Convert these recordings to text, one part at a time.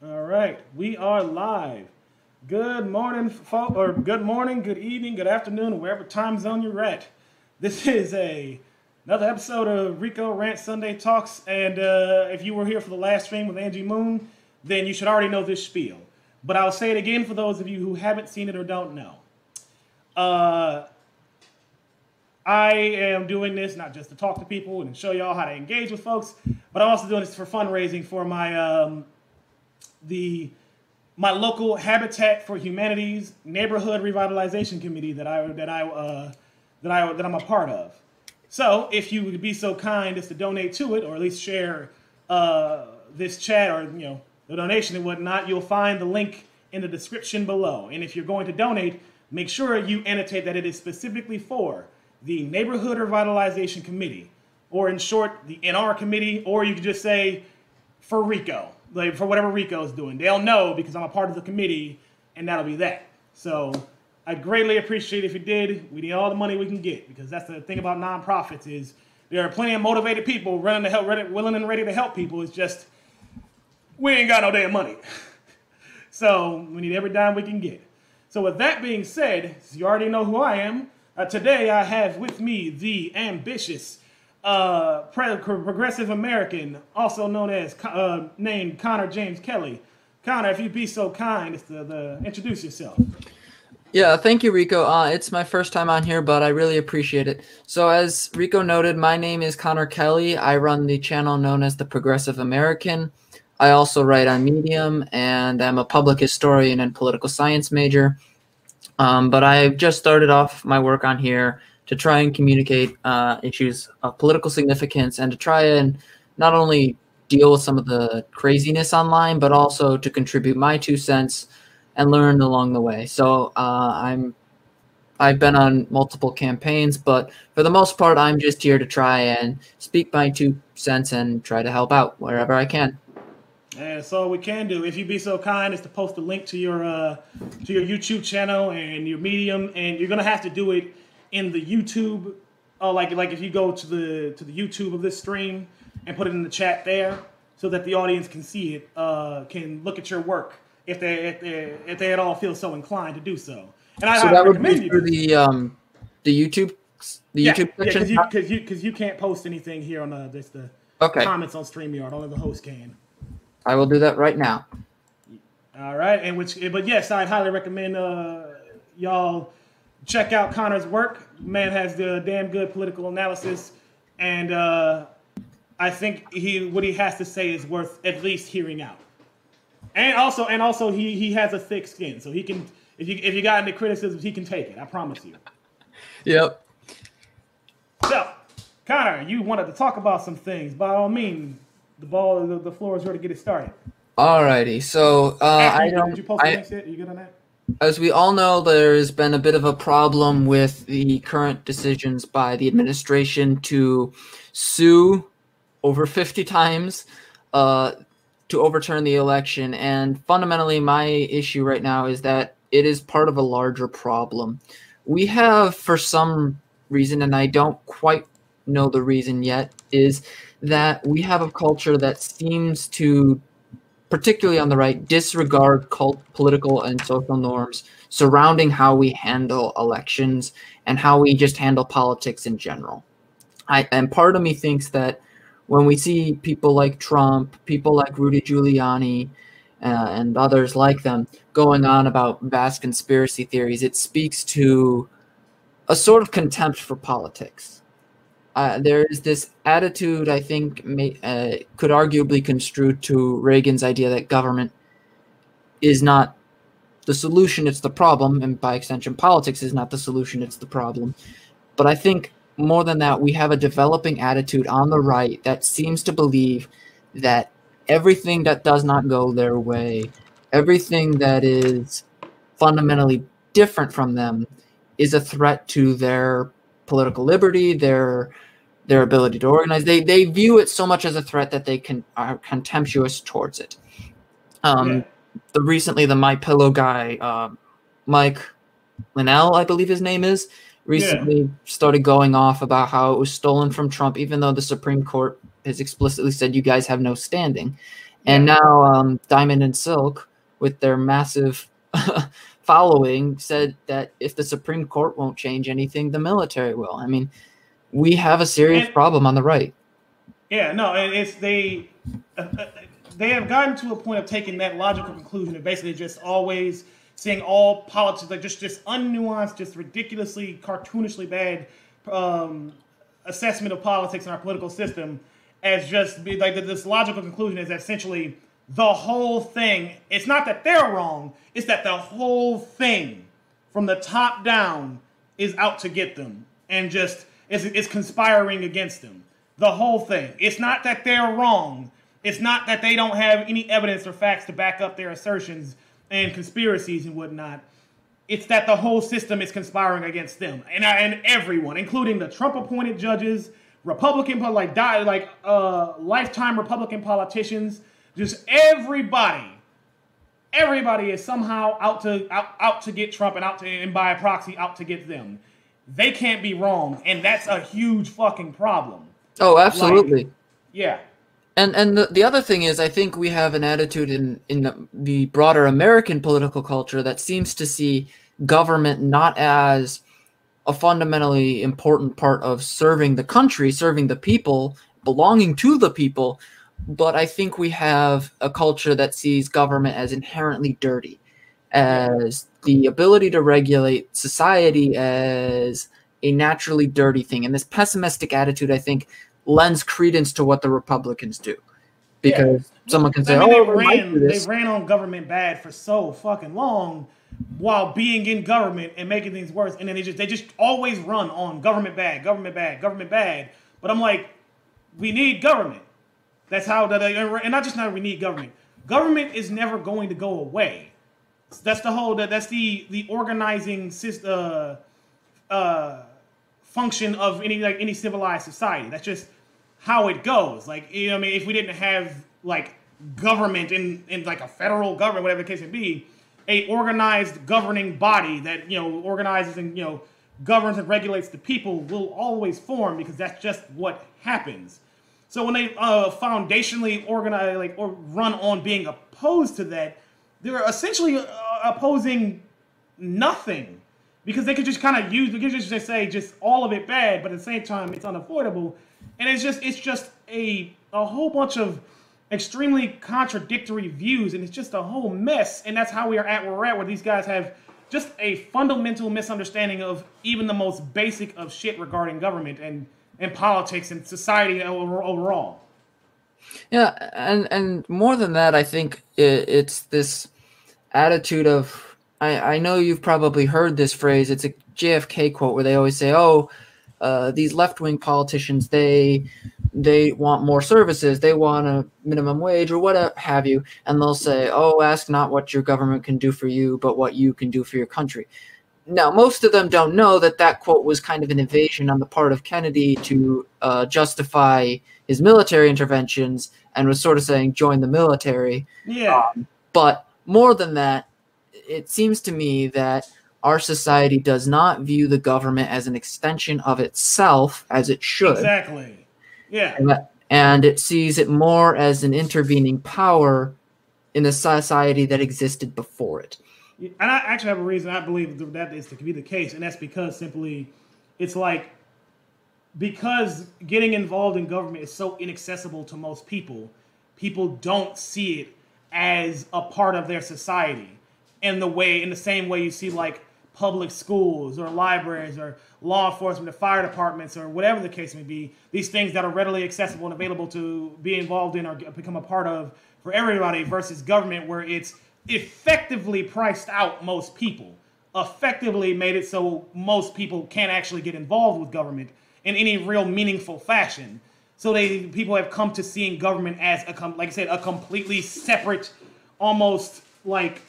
All right, we are live. Good morning, folks, or good morning, good evening, good afternoon, wherever time zone you're at. This is a another episode of Rico Rant Sunday Talks, and uh, if you were here for the last stream with Angie Moon, then you should already know this spiel. But I'll say it again for those of you who haven't seen it or don't know. Uh, I am doing this not just to talk to people and show y'all how to engage with folks, but I'm also doing this for fundraising for my um, the my local Habitat for Humanities neighborhood revitalization committee that I that I uh, that I that I'm a part of. So if you would be so kind as to donate to it, or at least share uh, this chat or you know the donation and whatnot, you'll find the link in the description below. And if you're going to donate, make sure you annotate that it is specifically for the Neighborhood Revitalization Committee, or in short, the NR Committee, or you could just say for Rico, like for whatever Rico is doing. They'll know because I'm a part of the committee, and that'll be that. So I greatly appreciate if you did. We need all the money we can get because that's the thing about nonprofits is there are plenty of motivated people running to help, ready, willing and ready to help people. It's just we ain't got no damn money. so we need every dime we can get. So with that being said, you already know who I am. Uh, today I have with me the ambitious, uh, progressive American, also known as uh, named Connor James Kelly. Connor, if you'd be so kind as to the, introduce yourself. Yeah, thank you, Rico. Uh, it's my first time on here, but I really appreciate it. So, as Rico noted, my name is Connor Kelly. I run the channel known as the Progressive American. I also write on Medium, and I'm a public historian and political science major. Um, but I've just started off my work on here to try and communicate uh, issues of political significance and to try and not only deal with some of the craziness online, but also to contribute my two cents and learn along the way. So uh, I'm I've been on multiple campaigns, but for the most part, I'm just here to try and speak my two cents and try to help out wherever I can. And so we can do. If you'd be so kind as to post a link to your uh, to your YouTube channel and your Medium, and you're gonna have to do it in the YouTube, uh, like like if you go to the to the YouTube of this stream and put it in the chat there, so that the audience can see it, uh, can look at your work if they if they if they at all feel so inclined to do so. And I, so I that would be for the um the YouTube the yeah, YouTube section because yeah, you because you because you can't post anything here on the this the okay. comments on StreamYard. Only the host can. I will do that right now. All right, and which, but yes, I'd highly recommend uh, y'all check out Connor's work. Man has the damn good political analysis, and uh, I think he what he has to say is worth at least hearing out. And also, and also, he he has a thick skin, so he can if you if you got any criticisms, he can take it. I promise you. Yep. So, Connor, you wanted to talk about some things. By all means, the ball, the, the floor is ready to get it started. Alrighty, so uh, I don't. Did you post I, yet? Are you good on that? As we all know, there's been a bit of a problem with the current decisions by the administration to sue over 50 times uh, to overturn the election. And fundamentally, my issue right now is that it is part of a larger problem. We have, for some reason, and I don't quite know the reason yet, is that we have a culture that seems to, particularly on the right, disregard cult, political and social norms surrounding how we handle elections and how we just handle politics in general. I, and part of me thinks that when we see people like Trump, people like Rudy Giuliani, uh, and others like them going on about vast conspiracy theories, it speaks to a sort of contempt for politics uh, there is this attitude I think may, uh, could arguably construe to Reagan's idea that government is not the solution, it's the problem, and by extension, politics is not the solution, it's the problem. But I think more than that, we have a developing attitude on the right that seems to believe that everything that does not go their way, everything that is fundamentally different from them, is a threat to their political liberty, their their ability to organize. They they view it so much as a threat that they can are contemptuous towards it. Um, yeah. the recently the My Pillow guy, uh, Mike Lindell, I believe his name is, recently yeah. started going off about how it was stolen from Trump, even though the Supreme Court has explicitly said you guys have no standing. And now um, Diamond and Silk, with their massive following, said that if the Supreme Court won't change anything, the military will. I mean, we have a serious and, problem on the right. Yeah, no, it's they uh, uh, they have gotten to a point of taking that logical conclusion and basically just always seeing all politics like just just unnuanced, just ridiculously cartoonishly bad um, assessment of politics in our political system as just be like this logical conclusion is essentially the whole thing. It's not that they're wrong, it's that the whole thing from the top down is out to get them and just is, is conspiring against them. The whole thing. It's not that they're wrong. It's not that they don't have any evidence or facts to back up their assertions and conspiracies and whatnot. It's that the whole system is conspiring against them and, and everyone, including the Trump appointed judges, Republican, like die, like uh, lifetime Republican politicians, just everybody, everybody is somehow out to out, out to get Trump and out to and by proxy out to get them. They can't be wrong, and that's a huge fucking problem. Oh, absolutely. Like, yeah. And and the, the other thing is, I think we have an attitude in in the, the broader American political culture that seems to see government not as a fundamentally important part of serving the country, serving the people, belonging to the people. But I think we have a culture that sees government as inherently dirty, as the ability to regulate society as a naturally dirty thing. And this pessimistic attitude, I think, lends credence to what the Republicans do. Because yeah. someone can say, I mean, "Oh, they ran, they ran on government bad for so fucking long, while being in government and making things worse. And then they just they just always run on government bad, government bad, government bad. But I'm like, we need government. That's how that and not just now we need government. Government is never going to go away. That's the whole that that's the the organizing system uh, uh, function of any like any civilized society. That's just how it goes. Like you know, I mean, if we didn't have like government in in like a federal government, whatever the case may be, a organized governing body that you know organizes and you know governs and regulates the people will always form because that's just what happens. So when they uh, foundationally organize like or run on being opposed to that, they're essentially uh, opposing nothing because they could just kind of use they could just say just all of it bad, but at the same time it's unavoidable, and it's just it's just a a whole bunch of extremely contradictory views, and it's just a whole mess. And that's how we are at where we're at, where these guys have just a fundamental misunderstanding of even the most basic of shit regarding government and and politics and society overall. Yeah, and and more than that, I think it, it's this attitude of I, I know you've probably heard this phrase. It's a JFK quote where they always say, "Oh, uh, these left wing politicians they they want more services, they want a minimum wage or whatever have you, and they'll say, "Oh, ask not what your government can do for you, but what you can do for your country." Now, most of them don't know that that quote was kind of an evasion on the part of Kennedy to uh, justify his military interventions and was sort of saying, "Join the military." Yeah. Um, but more than that, it seems to me that our society does not view the government as an extension of itself as it should. Exactly. Yeah. And, it sees it more as an intervening power in a society that existed before it. And I actually have a reason I believe that is to be the case, and that's because simply it's like because getting involved in government is so inaccessible to most people, people don't see it as a part of their society in the way in the same way you see like public schools or libraries or law enforcement or fire departments or whatever the case may be, these things that are readily accessible and available to be involved in or become a part of for everybody versus government where it's effectively priced out most people, effectively made it so most people can't actually get involved with government in any real meaningful fashion. So they people have come to seeing government as a like I said a completely separate, almost like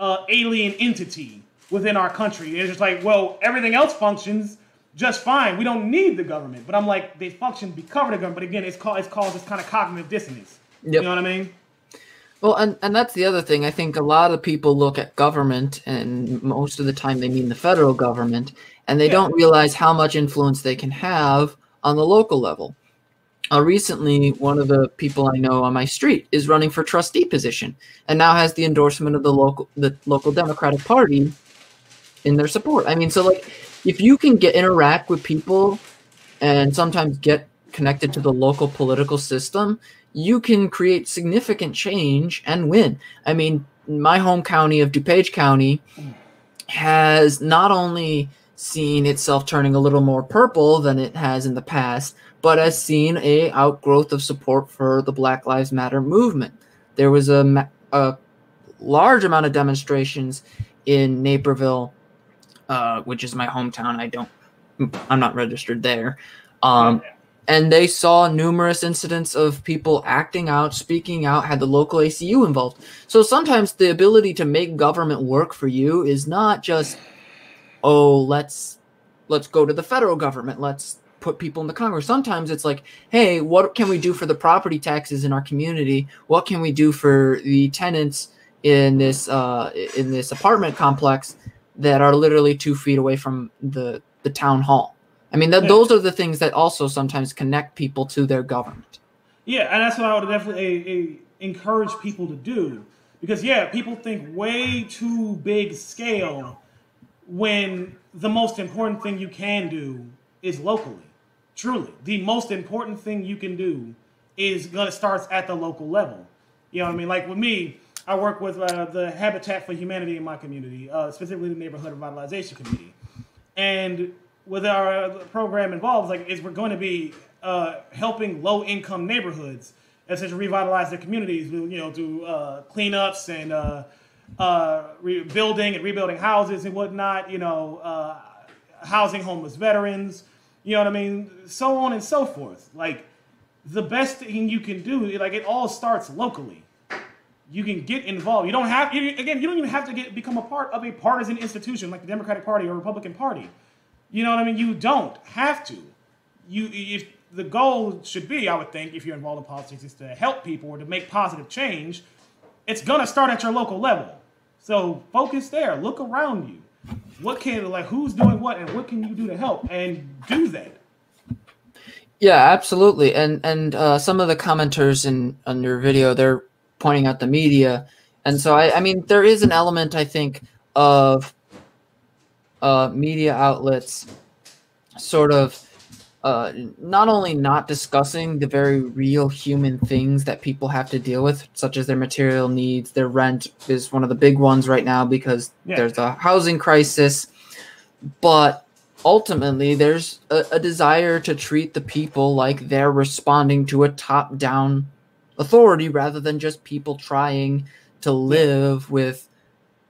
uh, alien entity within our country. It's just like, well, everything else functions just fine. We don't need the government. But I'm like, they function because of the government. But again, it's called it's called this kind of cognitive dissonance. Yep. You know what I mean? Well, and, and that's the other thing. I think a lot of people look at government, and most of the time they mean the federal government, and they yeah. don't realize how much influence they can have on the local level. uh, recently one of the people I know on my street is running for trustee position and now has the endorsement of the local the local Democratic Party in their support. I mean, so like if you can get interact with people and sometimes get connected to the local political system, you can create significant change and win. I mean, my home county of DuPage County has not only seen itself turning a little more purple than it has in the past, but has seen a outgrowth of support for the Black Lives Matter movement. There was a, a large amount of demonstrations in Naperville, uh, which is my hometown. I don't, I'm not registered there. Um, and they saw numerous incidents of people acting out, speaking out, had the local ACU involved. So sometimes the ability to make government work for you is not just, oh, let's let's go to the federal government, let's put people in the Congress. Sometimes it's like, hey, what can we do for the property taxes in our community? What can we do for the tenants in this uh, in this apartment complex that are literally two feet away from the the town hall? I mean, th- yeah. those are the things that also sometimes connect people to their government. Yeah, and that's what I would definitely a, encourage people to do because yeah, people think way too big scale when the most important thing you can do is locally. Truly, the most important thing you can do is gonna starts at the local level. You know what I mean? Like with me, I work with uh, the Habitat for Humanity in my community, uh, specifically the Neighborhood Revitalization Committee, and with our program involves, like, is we're going to be uh, helping low-income neighborhoods essentially revitalize their communities, you know, through uh, cleanups and uh, rebuilding and rebuilding houses and whatnot. You know, uh, housing homeless veterans. You know what I mean? So on and so forth. Like the best thing you can do, like it all starts locally. You can get involved. You don't have again. You don't even have to get become a part of a partisan institution like the Democratic Party or Republican Party you know what I mean? You don't have to. You if the goal should be, I would think, if you're involved in politics, is to help people or to make positive change. It's gonna start at your local level. So focus there. Look around you. What can like who's doing what and what can you do to help and do that. Yeah, absolutely. And and uh, some of the commenters in on your video, they're pointing out the media, and so I, I mean, there is an element I think of uh, media outlets sort of uh, not only not discussing the very real human things that people have to deal with, such as their material needs, their rent is one of the big ones right now because yeah. there's a housing crisis, but ultimately there's a, a desire to treat the people like they're responding to a top down authority rather than just people trying to live with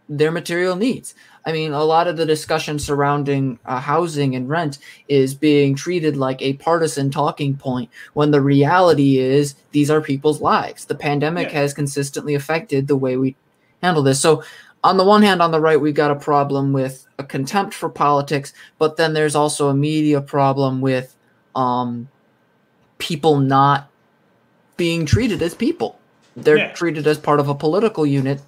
their material needs. I mean, a lot of the discussion surrounding uh, housing and rent is being treated like a partisan talking point when the reality is these are people's lives. The pandemic yeah. has consistently affected the way we handle this. So, on the one hand, on the right, we've got a problem with a contempt for politics, but then there's also a media problem with um, people not being treated as people. They're yeah. treated as part of a political unit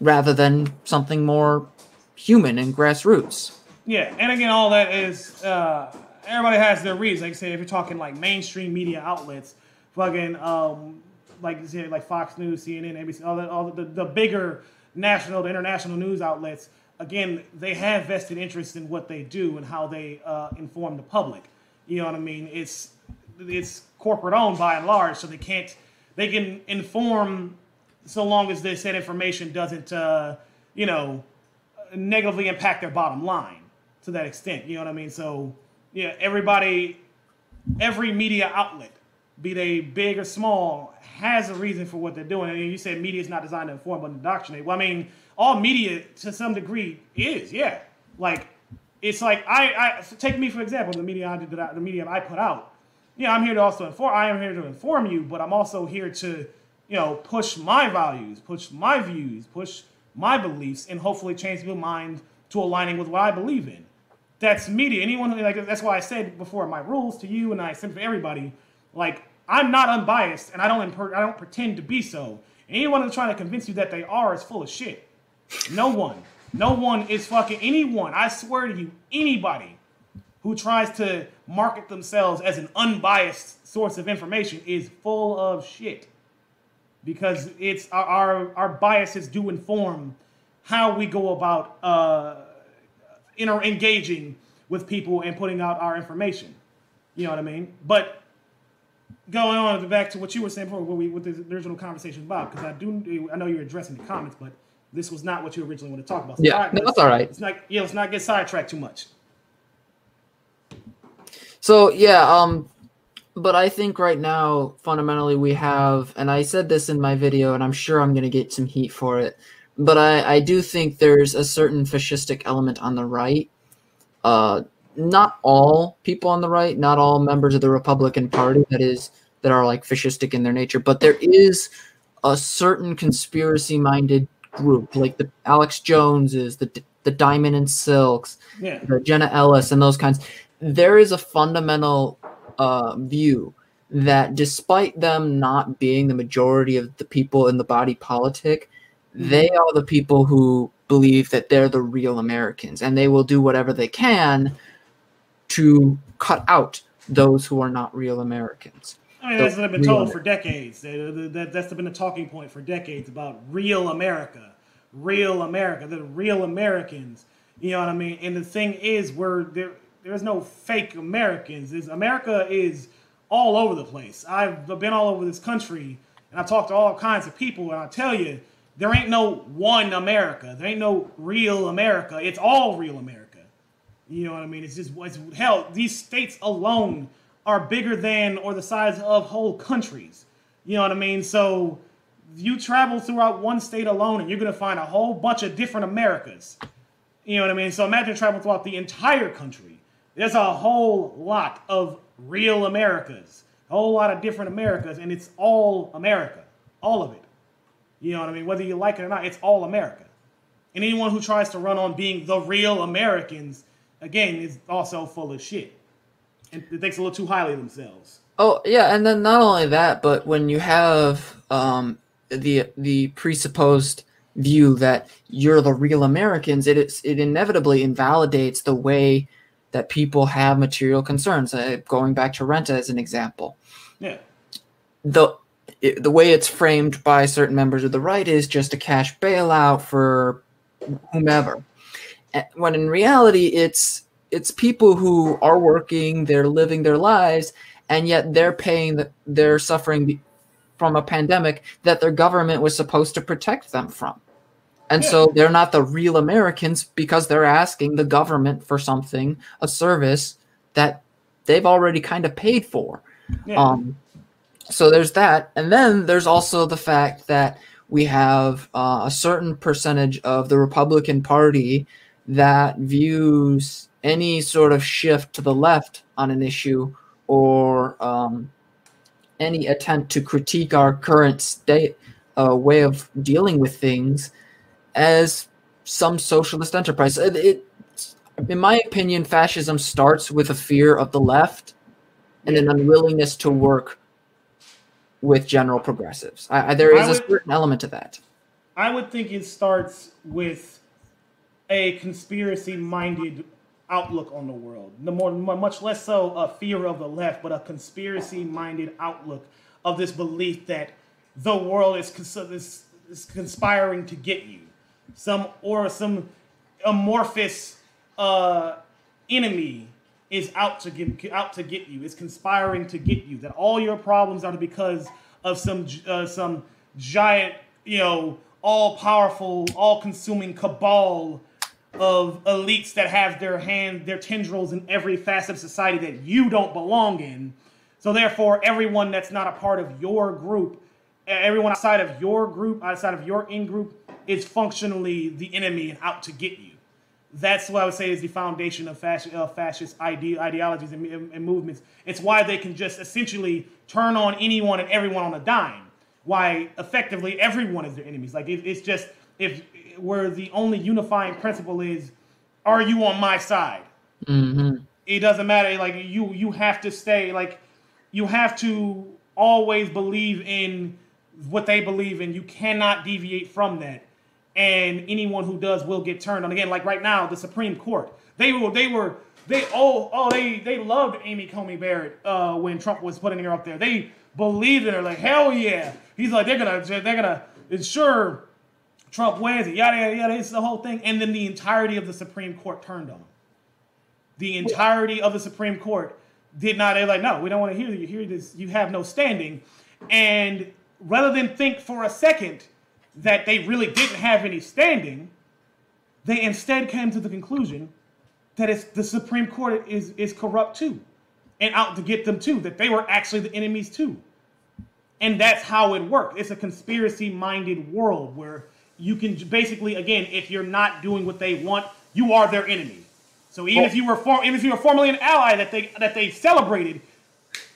rather than something more human and grassroots. Yeah, and again, all that is uh, everybody has their reasons. Like I say, if you're talking like mainstream media outlets, fucking um, like you say, like Fox News, CNN, ABC, all the all the, the bigger national, the international news outlets. Again, they have vested interest in what they do and how they uh, inform the public. You know what I mean? It's it's corporate owned by and large, so they can't they can inform so long as this said information doesn't uh, you know negatively impact their bottom line to that extent. You know what I mean? So yeah, everybody, every media outlet, be they big or small, has a reason for what they're doing. And you said media is not designed to inform but indoctrinate. Well, I mean, all media to some degree is, yeah. Like it's like I, I take me for example, the media I the media I put out. Yeah, I'm here to also inform. I am here to inform you, but I'm also here to, you know, push my values, push my views, push my beliefs and hopefully change people's mind to aligning with what I believe in. That's media. Anyone who, like that's why I said before my rules to you and I said for everybody, like I'm not unbiased and I don't imper- I don't pretend to be so. Anyone who's trying to convince you that they are is full of shit. No one. No one is fucking anyone. I swear to you, anybody who tries to market themselves as an unbiased source of information is full of shit. Because it's our our, our biases do inform how we go about uh, inter- engaging with people and putting out our information. You know what I mean? But going on back to what you were saying before, what we what the original conversation about, because I do I know you're addressing the comments, but this was not what you originally wanted to talk about. So yeah, no, that's all right. It's not yeah, let's not get sidetracked too much. So yeah, um, but I think right now fundamentally we have, and I said this in my video, and I'm sure I'm gonna get some heat for it, but I I do think there's a certain fascistic element on the right. Uh, not all people on the right, not all members of the Republican Party that is that are like fascistic in their nature, but there is a certain conspiracy minded group like the Alex Joneses, the the Diamond and Silks, yeah. the Jenna Ellis, and those kinds. There is a fundamental uh, view that despite them not being the majority of the people in the body politic, mm-hmm. they are the people who believe that they're the real Americans and they will do whatever they can to cut out those who are not real Americans. I mean, that's what I've been told for decades. That's been a talking point for decades about real America, real America, the real Americans. You know what I mean? And the thing is, where there there's no fake Americans. Is America is all over the place. I've been all over this country, and I talked to all kinds of people, and I tell you, there ain't no one America. There ain't no real America. It's all real America. You know what I mean? It's just it's hell. These states alone are bigger than or the size of whole countries. You know what I mean? So you travel throughout one state alone, and you're gonna find a whole bunch of different Americas. You know what I mean? So imagine traveling throughout the entire country. There's a whole lot of real Americas, a whole lot of different Americas, and it's all America, all of it. You know what I mean? Whether you like it or not, it's all America. And anyone who tries to run on being the real Americans again, is also full of shit and it thinks a little too highly of themselves. Oh yeah, and then not only that, but when you have um, the the presupposed view that you're the real Americans, it is it inevitably invalidates the way that people have material concerns. Uh, going back to rent as an example, yeah, the it, the way it's framed by certain members of the right is just a cash bailout for whomever. When in reality it's it's people who are working they're living their lives and yet they're paying that they're suffering from a pandemic that their government was supposed to protect them from and yeah. so they're not the real americans because they're asking the government for something a service that they've already kind of paid for yeah. um, so there's that and then there's also the fact that we have uh, a certain percentage of the republican party that views any sort of shift to the left on an issue or um, any attempt to critique our current state uh, way of dealing with things as some socialist enterprise. It, it, in my opinion, fascism starts with a fear of the left and an unwillingness to work with general progressives. I, I, there is would, a certain element to that. I would think it starts with a conspiracy minded outlook on the world. The more, much less so a fear of the left, but a conspiracy minded outlook of this belief that the world is, is, is conspiring to get you. Some or some amorphous uh, enemy is out to get out to get you. Is conspiring to get you. That all your problems are because of some uh, some giant, you know, all powerful, all consuming cabal of elites that have their hand, their tendrils in every facet of society that you don't belong in. So therefore, everyone that's not a part of your group, everyone outside of your group, outside of your in group, is functionally the enemy and out to get you. That's what I would say is the foundation of fascist, uh, fascist ide- ideologies and, and, movements. It's why they can just essentially turn on anyone and everyone on a dime. Why effectively everyone is their enemies. Like it, it's just if where the only unifying principle is, are you on my side? Mm-hmm. It doesn't matter. Like you, you have to stay. Like you have to always believe in what they believe in. You cannot deviate from that. And anyone who does will get turned on. Again, like right now, the Supreme Court. They were they were they oh oh they they loved Amy Coney Barrett uh, when Trump was putting her up there. They believed in her like hell yeah. He's like they're gonna they're gonna ensure Trump wins it. Yada yada yada. It's the whole thing, and then the entirety of the Supreme Court turned on. The entirety of the Supreme Court did not. They're like, no, we don't want to hear you. Hear this. You have no standing. And rather than think for a second that they really didn't have any standing, they instead came to the conclusion that it's the Supreme Court is is corrupt too, and out to get them too. That they were actually the enemies too, and that's how it worked. It's a conspiracy-minded world where you can basically, again, if you're not doing what they want, you are their enemy. So even well, if you were for, even if you were formerly an ally that they that they celebrated,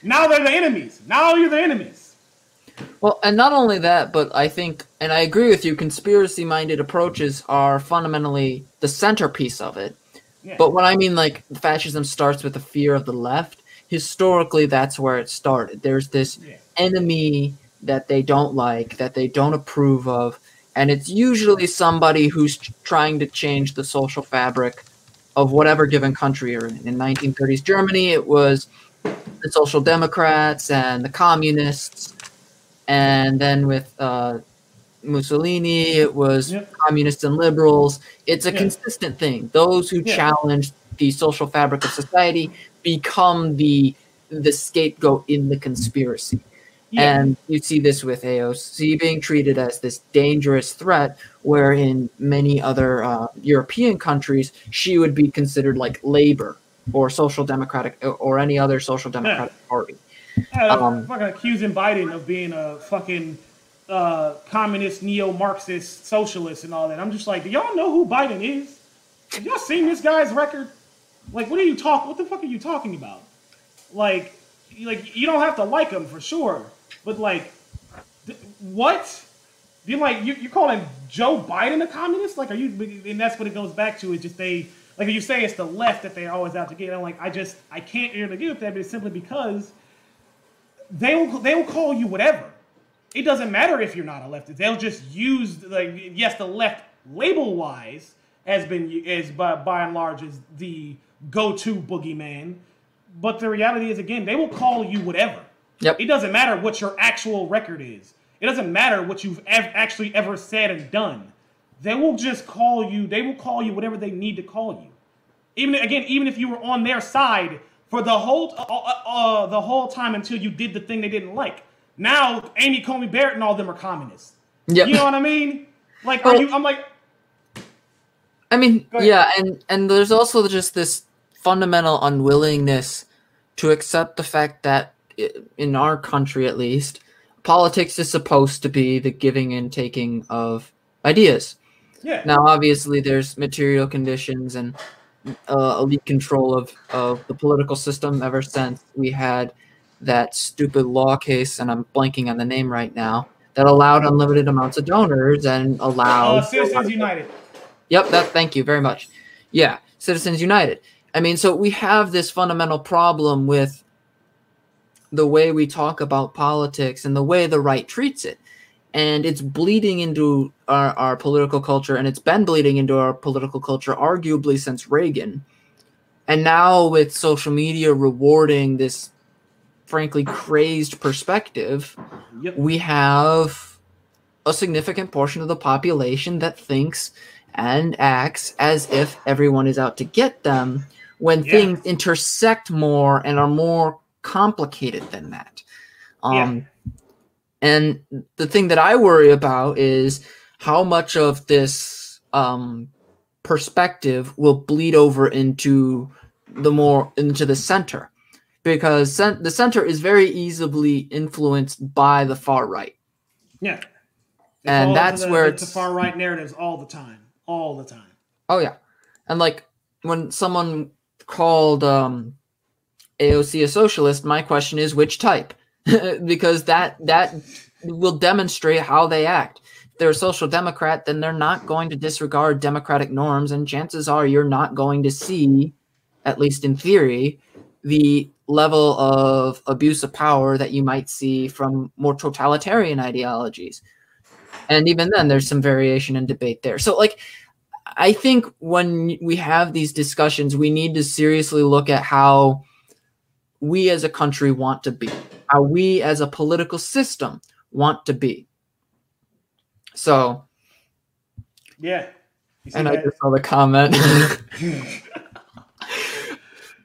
now they're the enemies. Now you're the enemies. Well, and not only that, but I think, and I agree with you, conspiracy-minded approaches are fundamentally the centerpiece of it. Yeah. But what I mean, like fascism starts with the fear of the left. Historically, that's where it started. There's this yeah. enemy that they don't like, that they don't approve of, and it's usually somebody who's trying to change the social fabric of whatever given country you're in. In 1930s Germany, it was the Social Democrats and the Communists, and then with uh, Mussolini, it was yep. communists and liberals. It's a consistent thing. Those who challenge the social fabric of society become the the scapegoat in the conspiracy. Yeah. And you see this with AOC being treated as this dangerous threat, where in many other uh, European countries, she would be considered like labor or social democratic or any other social democratic yeah. party. Yeah, um, fucking accusing Biden of being a fucking uh, communist, neo-Marxist, socialist, and all that. I'm just like, do y'all know who Biden is? Have y'all seen this guy's record? Like, what are you talking? What the fuck are you talking about? Like, like you don't have to like him for sure but like, th- what? You like you, you're calling Joe Biden a communist? Like, are you? And that's what it goes back to. Is just they like you say it's the left that they're always out to get. I'm like, I just I can't agree with that, but it's simply because they will they will call you whatever. It doesn't matter if you're not a leftist. They'll just use like yes, the left label wise has been is by by and large is the go to boogeyman, but the reality is again they will call you whatever. Yep. It doesn't matter what your actual record is. It doesn't matter what you've ev- actually ever said and done. They will just call you. They will call you whatever they need to call you. Even again, even if you were on their side for the whole uh, uh, uh, the whole time until you did the thing they didn't like. Now, Amy Coney Barrett and all them are communists. Yeah. You know what I mean? Like, are you? I'm like. I mean, yeah, and and there's also just this fundamental unwillingness to accept the fact that in our country at least, politics is supposed to be the giving and taking of ideas. Yeah. Now, obviously, there's material conditions and uh, elite control of, of the political system ever since we had that stupid law case, and I'm blanking on the name right now, that allowed unlimited amounts of donors and allowed. Uh, Citizens United. Yep, that. Thank you very much. Yeah, Citizens United. I mean, so we have this fundamental problem with the way we talk about politics and the way the right treats it. And it's bleeding into our, our political culture, and it's been bleeding into our political culture arguably since Reagan. And now, with social media rewarding this frankly crazed perspective, yep. we have a significant portion of the population that thinks and acts as if everyone is out to get them when yeah. things intersect more and are more complicated than that. Um, yeah. And the thing that I worry about is how much of this um, perspective will bleed over into the more into the center, because cent- the center is very easily influenced by the far right. Yeah, and that's the, where it's the far right narratives all the time, all the time. Oh yeah, and like when someone called um, AOC a socialist, my question is which type? because that that will demonstrate how they act. If they're a social democrat, then they're not going to disregard democratic norms, and chances are you're not going to see, at least in theory, the level of abuse of power that you might see from more totalitarian ideologies. And even then, there's some variation and debate there. So, like, I think when we have these discussions, we need to seriously look at how we as a country want to be, how we as a political system want to be. So, yeah. And that? I just saw the comment.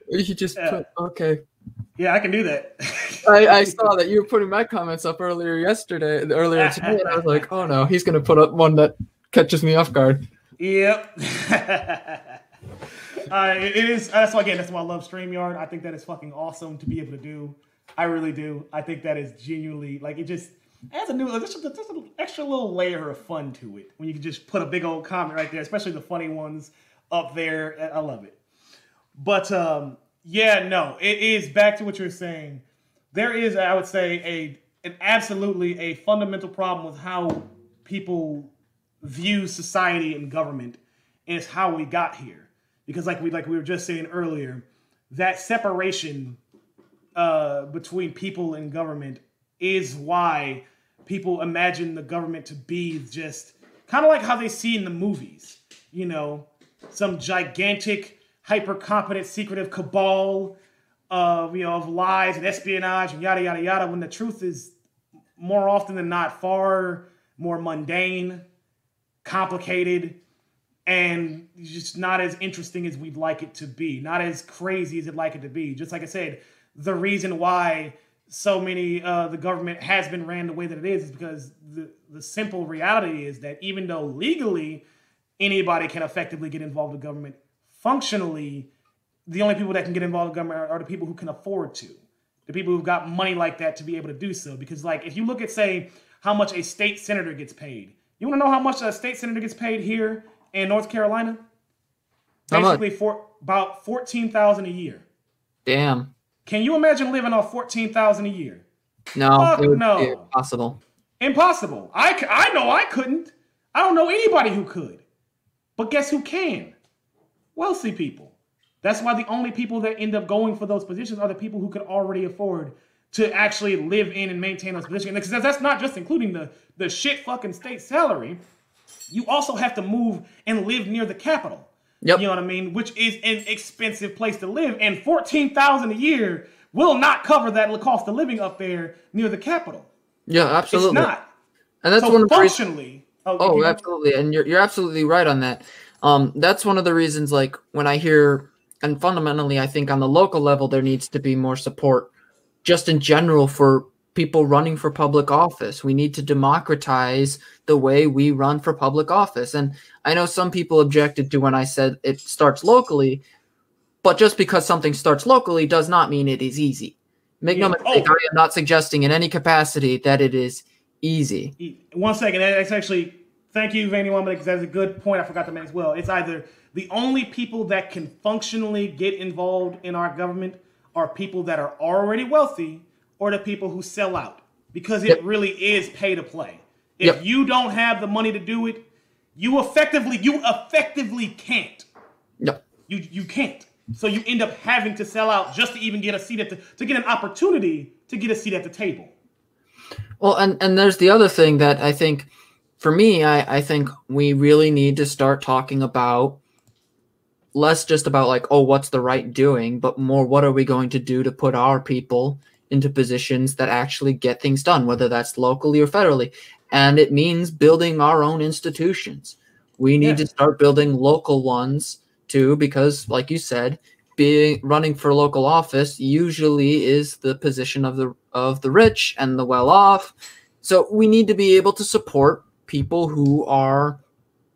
you just yeah. put, okay. Yeah, I can do that. I, I saw that you were putting my comments up earlier yesterday, earlier today, and I was like, oh no, he's going to put up one that catches me off guard. Yep. uh, it is. That's why again. That's why I love Streamyard. I think that is fucking awesome to be able to do. I really do. I think that is genuinely like it just adds a new, just, just an extra little layer of fun to it when you can just put a big old comment right there, especially the funny ones up there. I love it. But um, yeah, no, it is back to what you're saying. There is, I would say, a an absolutely a fundamental problem with how people view society and government is how we got here. Because like we like we were just saying earlier, that separation uh, between people and government is why people imagine the government to be just kind of like how they see in the movies. You know, some gigantic, hyper competent, secretive cabal of you know of lies and espionage and yada yada yada. When the truth is more often than not far more mundane complicated and just not as interesting as we'd like it to be, not as crazy as it'd like it to be. Just like I said, the reason why so many uh, the government has been ran the way that it is is because the the simple reality is that even though legally anybody can effectively get involved with government, functionally the only people that can get involved with government are, are the people who can afford to, the people who've got money like that to be able to do so. Because like if you look at say how much a state senator gets paid, you want to know how much a state senator gets paid here in North Carolina? Basically, for about fourteen thousand a year. Damn. Can you imagine living off fourteen thousand a year? No, Fuck no, impossible. Impossible. I I know I couldn't. I don't know anybody who could. But guess who can? Wealthy people. That's why the only people that end up going for those positions are the people who could already afford to actually live in and maintain those positions. Because that's not just including the, the shit fucking state salary. You also have to move and live near the capital. Yep. You know what I mean? Which is an expensive place to live. And 14000 a year will not cover that cost of living up there near the capital. Yeah, absolutely. It's not. And that's so one of the functionally. Oh, oh absolutely. And you're, you're absolutely right on that. Um, that's one of the reasons, like, when I hear, and fundamentally, I think on the local level, there needs to be more support just in general for people running for public office. We need to democratize the way we run for public office. And I know some people objected to when I said it starts locally, but just because something starts locally does not mean it is easy. Make yeah. no mistake, oh. I am not suggesting in any capacity that it is easy. One second, that's actually thank you, Vanny Woman, because that's a good point. I forgot to mention as well. It's either the only people that can functionally get involved in our government are people that are already wealthy or the people who sell out because it yep. really is pay to play. If yep. you don't have the money to do it, you effectively you effectively can't. No. You you can't. So you end up having to sell out just to even get a seat at the to get an opportunity to get a seat at the table. Well, and and there's the other thing that I think for me, I, I think we really need to start talking about less just about like, oh, what's the right doing, but more what are we going to do to put our people into positions that actually get things done, whether that's locally or federally. And it means building our own institutions. We need yeah. to start building local ones too, because like you said, being running for local office usually is the position of the of the rich and the well off. So we need to be able to support people who are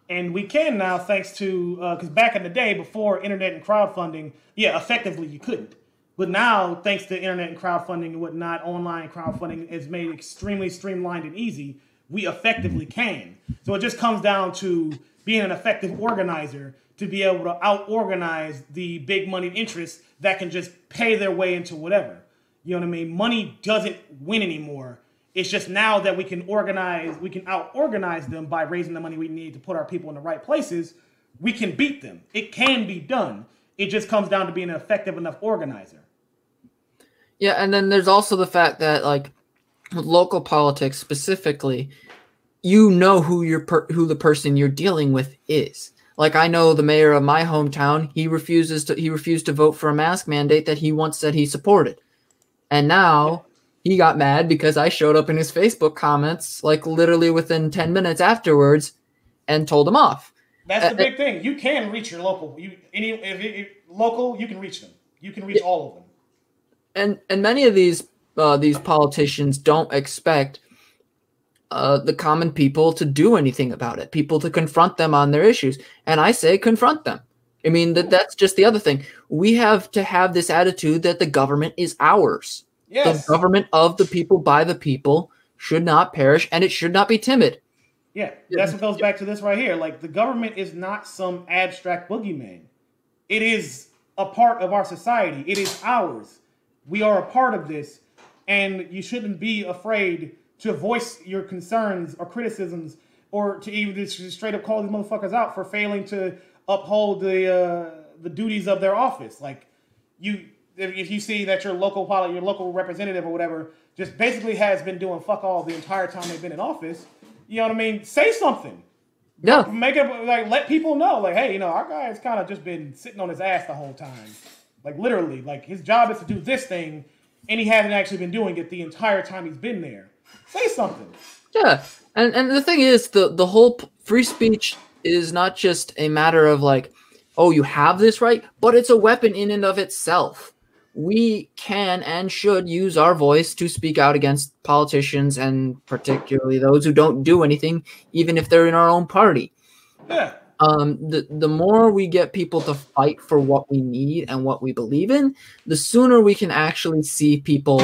and we can now thanks to because uh, back in the day before internet and crowdfunding yeah effectively you couldn't but now thanks to internet and crowdfunding and whatnot online crowdfunding is made extremely streamlined and easy we effectively can so it just comes down to being an effective organizer to be able to out organize the big money interests that can just pay their way into whatever you know what i mean money doesn't win anymore it's just now that we can organize, we can out organize them by raising the money we need to put our people in the right places. We can beat them. It can be done. It just comes down to being an effective enough organizer. Yeah, and then there's also the fact that like local politics specifically, you know who your per- who the person you're dealing with is. Like I know the mayor of my hometown, he refuses to he refused to vote for a mask mandate that he once said he supported. And now he got mad because I showed up in his Facebook comments like literally within 10 minutes afterwards and told him off. That's the uh, big thing. You can reach your local you any if, if local, you can reach them. You can reach all of them. And and many of these uh, these politicians don't expect uh, the common people to do anything about it, people to confront them on their issues. And I say confront them. I mean that that's just the other thing. We have to have this attitude that the government is ours. Yes. The government of the people by the people should not perish and it should not be timid. Yeah, that's what goes back to this right here. Like the government is not some abstract boogeyman. It is a part of our society. It is ours. We are a part of this, and you shouldn't be afraid to voice your concerns or criticisms or to even just straight up call these motherfuckers out for failing to uphold the uh, the duties of their office. Like you, if you see that your local pilot, your local representative or whatever, just basically has been doing fuck all the entire time they've been in office, you know what I mean? Say something. Yeah. Make it like let people know, like, hey, you know, our guy has kind of just been sitting on his ass the whole time. Like literally, like his job is to do this thing, and he hasn't actually been doing it the entire time he's been there. Say something. Yeah, and and the thing is, the the whole free speech is not just a matter of like, oh, you have this right, but it's a weapon in and of itself. We can and should use our voice to speak out against politicians and particularly those who don't do anything, even if they're in our own party. Yeah um, the the more we get people to fight for what we need and what we believe in, the sooner we can actually see people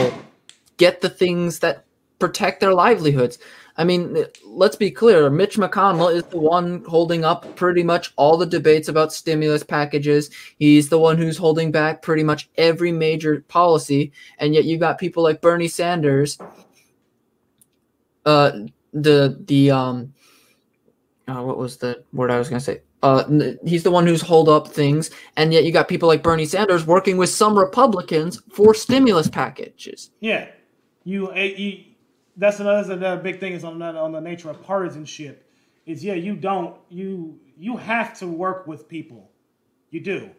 get the things that protect their livelihoods. I mean, let's be clear. Mitch McConnell is the one holding up pretty much all the debates about stimulus packages. He's the one who's holding back pretty much every major policy, and yet you've got people like Bernie Sanders. Uh, the the um uh, what was the word I was going to say? Uh, he's the one who's hold up things, and yet you got people like Bernie Sanders working with some Republicans for stimulus packages. Yeah, you, you that's another, another big thing is on the, on the nature of partisanship. Is yeah, you don't you you have to work with people, you do,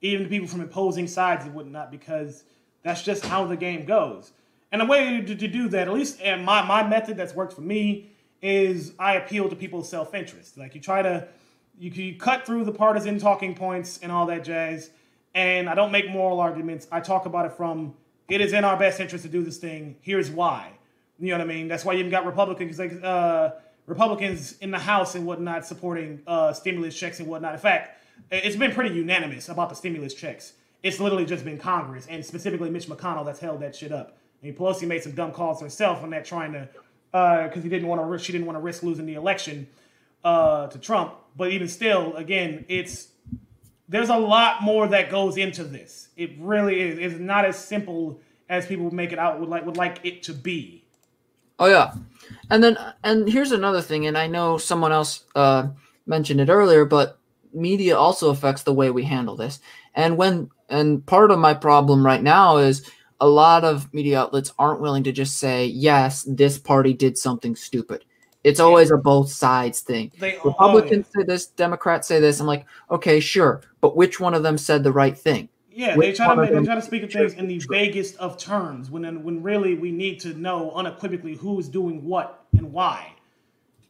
even people from opposing sides and whatnot, because that's just how the game goes. And the way to, to do that, at least and my my method that's worked for me is I appeal to people's self interest. Like you try to, you, you cut through the partisan talking points and all that jazz. And I don't make moral arguments. I talk about it from it is in our best interest to do this thing. Here's why. You know what I mean? That's why you even got Republicans like uh, Republicans in the House and whatnot supporting uh, stimulus checks and whatnot. In fact, it's been pretty unanimous about the stimulus checks. It's literally just been Congress and specifically Mitch McConnell that's held that shit up. I mean, Pelosi made some dumb calls herself on that, trying to because uh, he didn't want to. She didn't want to risk losing the election uh, to Trump. But even still, again, it's there's a lot more that goes into this. It really is. It's not as simple as people make it out would like would like it to be. Oh yeah, and then and here's another thing, and I know someone else uh, mentioned it earlier, but media also affects the way we handle this. And when and part of my problem right now is a lot of media outlets aren't willing to just say, yes, this party did something stupid. It's always a both sides thing. They, Republicans oh, yeah. say this, Democrats say this. I'm like, okay, sure, but which one of them said the right thing? Yeah, which they try to they try to speak of things in the vaguest of terms when when really we need to know unequivocally who is doing what and why.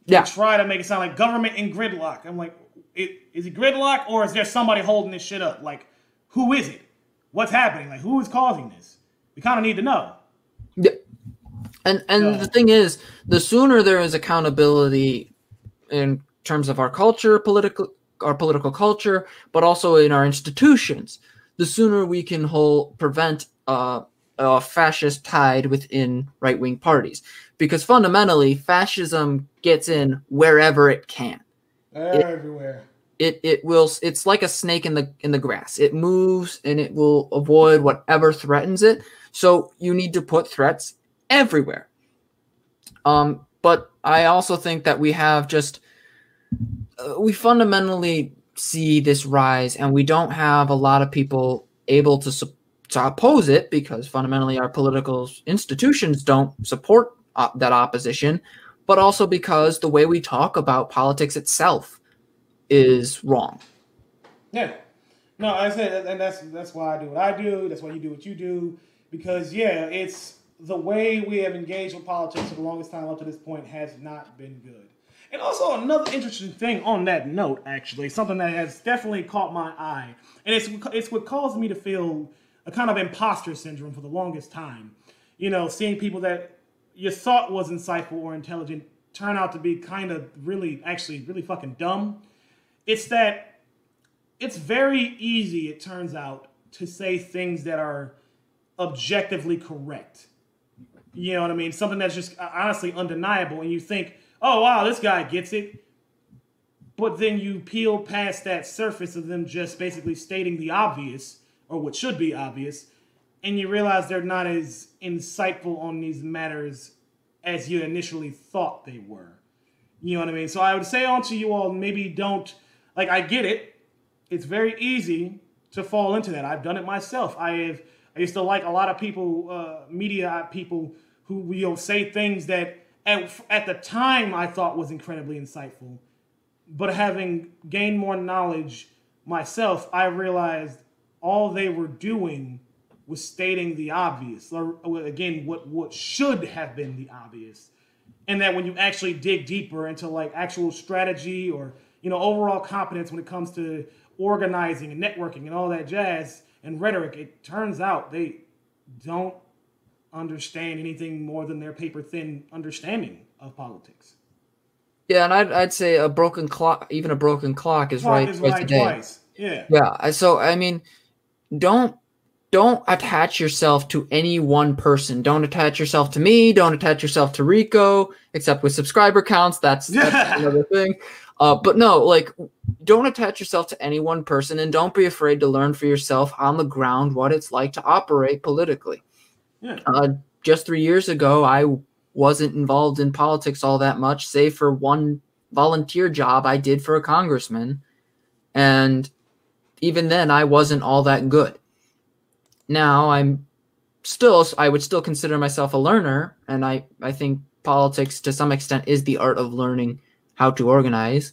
They yeah. try to make it sound like government in gridlock. I'm like, it, is it gridlock or is there somebody holding this shit up? Like, who is it? What's happening? Like, who is causing this? We kind of need to know. Yeah. And and the thing is, the sooner there is accountability in terms of our culture, political our political culture, but also in our institutions, the sooner we can hold prevent uh, a fascist tide within right wing parties. Because fundamentally, fascism gets in wherever it can. Everywhere. It, it it will it's like a snake in the in the grass. It moves and it will avoid whatever threatens it. So you need to put threats everywhere. Um, but I also think that we have just uh, we fundamentally see this rise, and we don't have a lot of people able to su- to oppose it because fundamentally our political institutions don't support that opposition, but also because the way we talk about politics itself is wrong. Yeah. No, I said, and that's that's why I do what I do. That's why you do what you do. Because yeah, it's the way we have engaged with politics for the longest time up to this point has not been good. And also another interesting thing on that note, actually, something that has definitely caught my eye, and it's it's what caused me to feel a kind of imposter syndrome for the longest time. You know, seeing people that you thought was insightful or intelligent turn out to be kind of really, actually, really fucking dumb. It's that it's very easy, it turns out, to say things that are objectively correct. You know what I mean? Something that's just uh, honestly undeniable, and you think, oh, wow, this guy gets it. But then you peel past that surface of them just basically stating the obvious, or what should be obvious, and you realize they're not as insightful on these matters as you initially thought they were. You know what I mean? So I would say on to you all, maybe don't like I get it. It's very easy to fall into that. I've done it myself. I have I used to like a lot of people, uh, media people who you know say things that at, at the time I thought was incredibly insightful, but having gained more knowledge myself, I realized all they were doing was stating the obvious, or again, what what should have been the obvious, and that when you actually dig deeper into like actual strategy or you know overall competence when it comes to organizing and networking and all that jazz and rhetoric, it turns out they don't understand anything more than their paper thin understanding of politics. Yeah, and I'd, I'd say a broken clock, even a broken clock, is clock right is twice right a day. Twice. Yeah. Yeah. So I mean, don't don't attach yourself to any one person. Don't attach yourself to me. Don't attach yourself to Rico, except with subscriber counts. That's, that's another thing. Uh, but no, like, don't attach yourself to any one person and don't be afraid to learn for yourself on the ground what it's like to operate politically. Yeah. Uh, just three years ago, I wasn't involved in politics all that much, save for one volunteer job I did for a congressman. And even then, I wasn't all that good now I'm still I would still consider myself a learner, and I I think politics to some extent is the art of learning how to organize.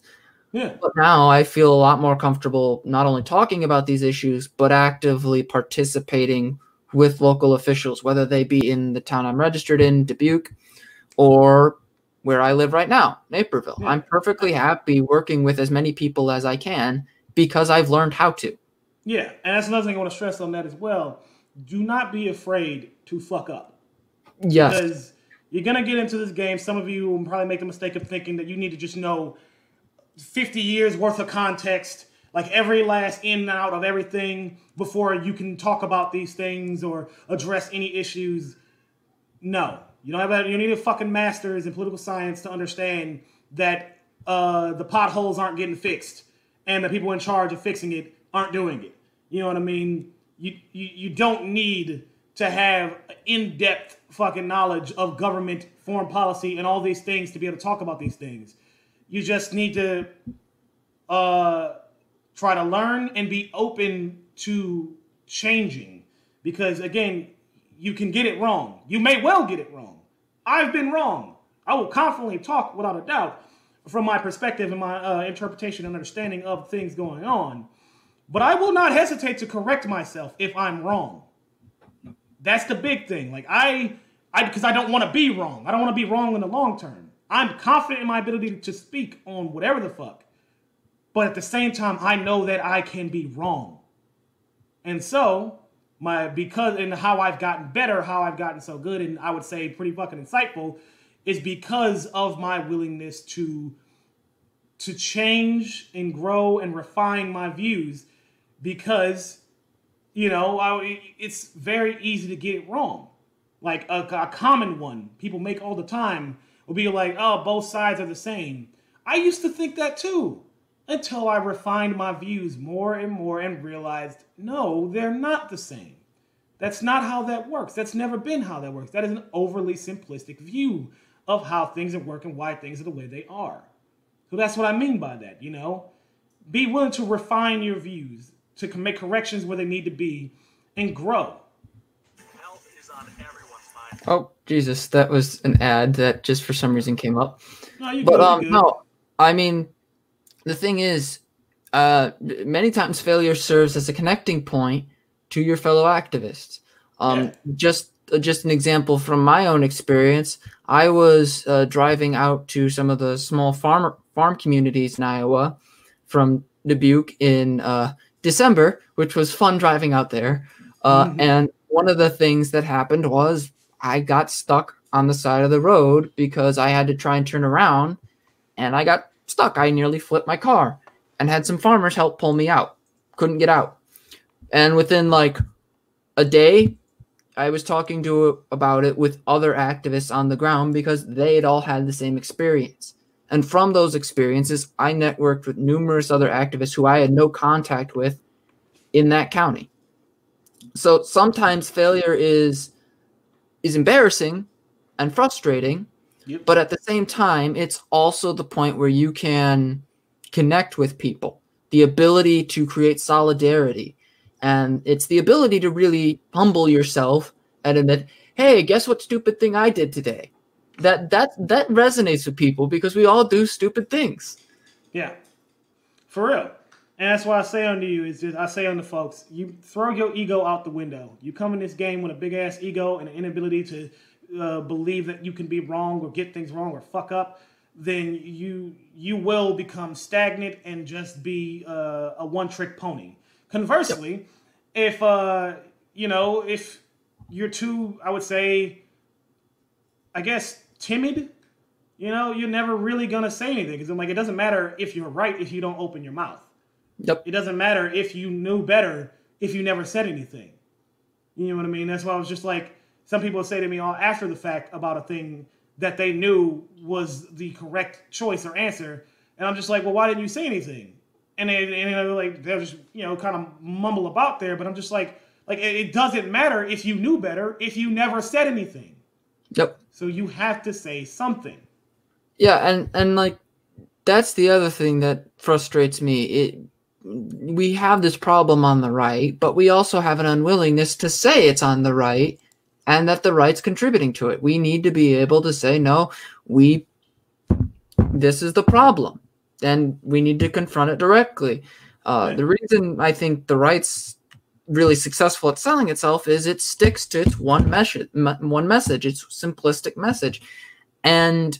Yeah. But now I feel a lot more comfortable not only talking about these issues, but actively participating with local officials, whether they be in the town I'm registered in, Dubuque, or where I live right now, Naperville. Yeah. I'm perfectly happy working with as many people as I can because I've learned how to. Yeah, and that's another thing I want to stress on that as well. Do not be afraid to fuck up. Yes. Because you're gonna get into this game. Some of you will probably make the mistake of thinking that you need to just know 50 years worth of context, like every last in and out of everything before you can talk about these things or address any issues. No, you don't have that. You need a fucking master's in political science to understand that uh, the potholes aren't getting fixed and the people in charge of fixing it aren't doing it. You know what I mean? You you, you don't need to have in-depth fucking knowledge of government, foreign policy, and all these things to be able to talk about these things. You just need to uh, try to learn and be open to changing. Because again, you can get it wrong. You may well get it wrong. I've been wrong. I will confidently talk without a doubt from my perspective and my uh, interpretation and understanding of things going on. But I will not hesitate to correct myself if I'm wrong. That's the big thing. Like I, because I don't want to be wrong. I don't want to be wrong in the long term. I'm confident in my ability to speak on whatever the fuck. But at the same time, I know that I can be wrong. And so, my because and how I've gotten better, how I've gotten so good, and I would say pretty fucking insightful, is because of my willingness to to change and grow and refine my views because you know I, it's very easy to get it wrong. Like a, a common one people make all the time will be like, "Oh, both sides are the same." I used to think that too until I refined my views more and more and realized, no, they're not the same. That's not how that works. That's never been how that works. That is an overly simplistic view of how things are working, why things are the way they are. So that's what I mean by that, you know? Be willing to refine your views to make corrections where they need to be and grow. Oh Jesus, that was an ad that just for some reason came up. No, but um, no, I mean, the thing is, uh, many times failure serves as a connecting point to your fellow activists. Um, yeah. Just uh, just an example from my own experience. I was uh, driving out to some of the small farm farm communities in Iowa from Dubuque in uh, December, which was fun driving out there. Uh, mm-hmm. And one of the things that happened was I got stuck on the side of the road because I had to try and turn around, and I got stuck. I nearly flipped my car, and had some farmers help pull me out. Couldn't get out, and within like a day, I was talking to about it with other activists on the ground because they had all had the same experience. And from those experiences, I networked with numerous other activists who I had no contact with in that county. So sometimes failure is is embarrassing and frustrating, yep. but at the same time, it's also the point where you can connect with people, the ability to create solidarity, and it's the ability to really humble yourself and admit, "Hey, guess what stupid thing I did today?" That that that resonates with people because we all do stupid things. Yeah, for real. And that's why I say unto you is just I say unto folks, you throw your ego out the window. You come in this game with a big ass ego and an inability to uh, believe that you can be wrong or get things wrong or fuck up. Then you you will become stagnant and just be uh, a one trick pony. Conversely, if uh, you know if you're too, I would say, I guess timid. You know, you're never really gonna say anything because I'm like, it doesn't matter if you're right if you don't open your mouth. Yep. It doesn't matter if you knew better if you never said anything. You know what I mean? That's why I was just like, some people say to me all after the fact about a thing that they knew was the correct choice or answer, and I'm just like, well, why didn't you say anything? And they and they're like they're just you know kind of mumble about there, but I'm just like like it doesn't matter if you knew better if you never said anything. Yep. So you have to say something. Yeah, and and like that's the other thing that frustrates me. It we have this problem on the right, but we also have an unwillingness to say it's on the right and that the right's contributing to it. We need to be able to say, no, we, this is the problem, and we need to confront it directly. Uh, the reason I think the right's really successful at selling itself is it sticks to its one message, one message, its simplistic message, and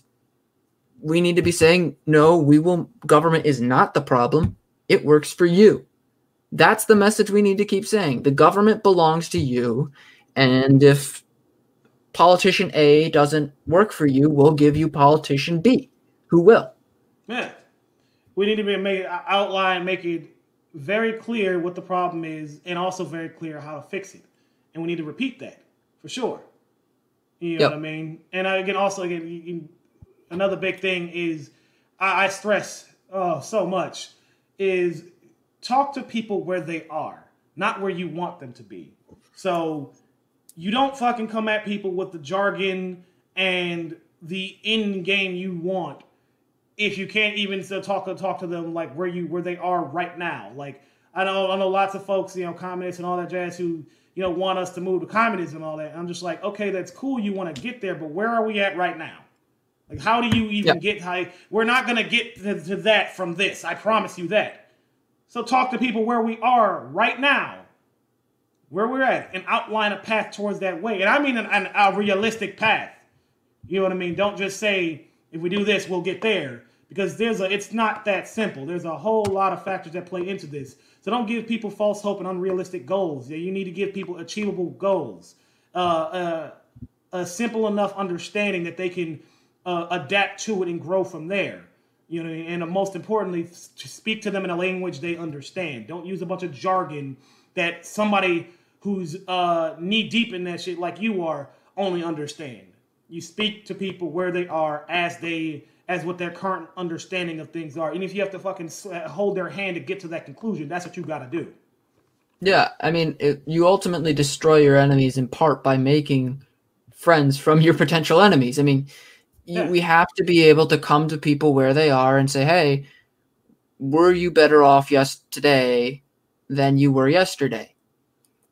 we need to be saying, no, we will. Government is not the problem it works for you. That's the message we need to keep saying. The government belongs to you. And if politician A doesn't work for you, we'll give you politician B who will. Yeah. We need to be make outline, make it very clear what the problem is, and also very clear how to fix it. And we need to repeat that for sure. You know yep. what I mean? And again, also again, another big thing is I, I stress oh so much is talk to people where they are, not where you want them to be. So you don't fucking come at people with the jargon and the in game you want if you can't even still talk talk to them like where you where they are right now. Like I know I know lots of folks, you know, communists and all that jazz who you know want us to move to communism and all that. I'm just like, okay, that's cool. You want to get there, but where are we at right now? Like, how do you even yep. get high? We're not going to get to that from this. I promise you that. So talk to people where we are right now, where we're at, and outline a path towards that way. And I mean an, an, a realistic path. You know what I mean? Don't just say if we do this, we'll get there. Because there's a, it's not that simple. There's a whole lot of factors that play into this. So don't give people false hope and unrealistic goals. Yeah, you need to give people achievable goals, uh, uh, a simple enough understanding that they can uh, adapt to it and grow from there. You know, and most importantly, speak to them in a language they understand. Don't use a bunch of jargon that somebody who's uh, knee deep in that shit like you are only understand. You speak to people where they are as they as what their current understanding of things are. And if you have to fucking uh, hold their hand to get to that conclusion, that's what you got to do. Yeah, I mean, it, you ultimately destroy your enemies in part by making friends from your potential enemies. I mean, yeah. we have to be able to come to people where they are and say, "Hey, were you better off yesterday than you were yesterday?"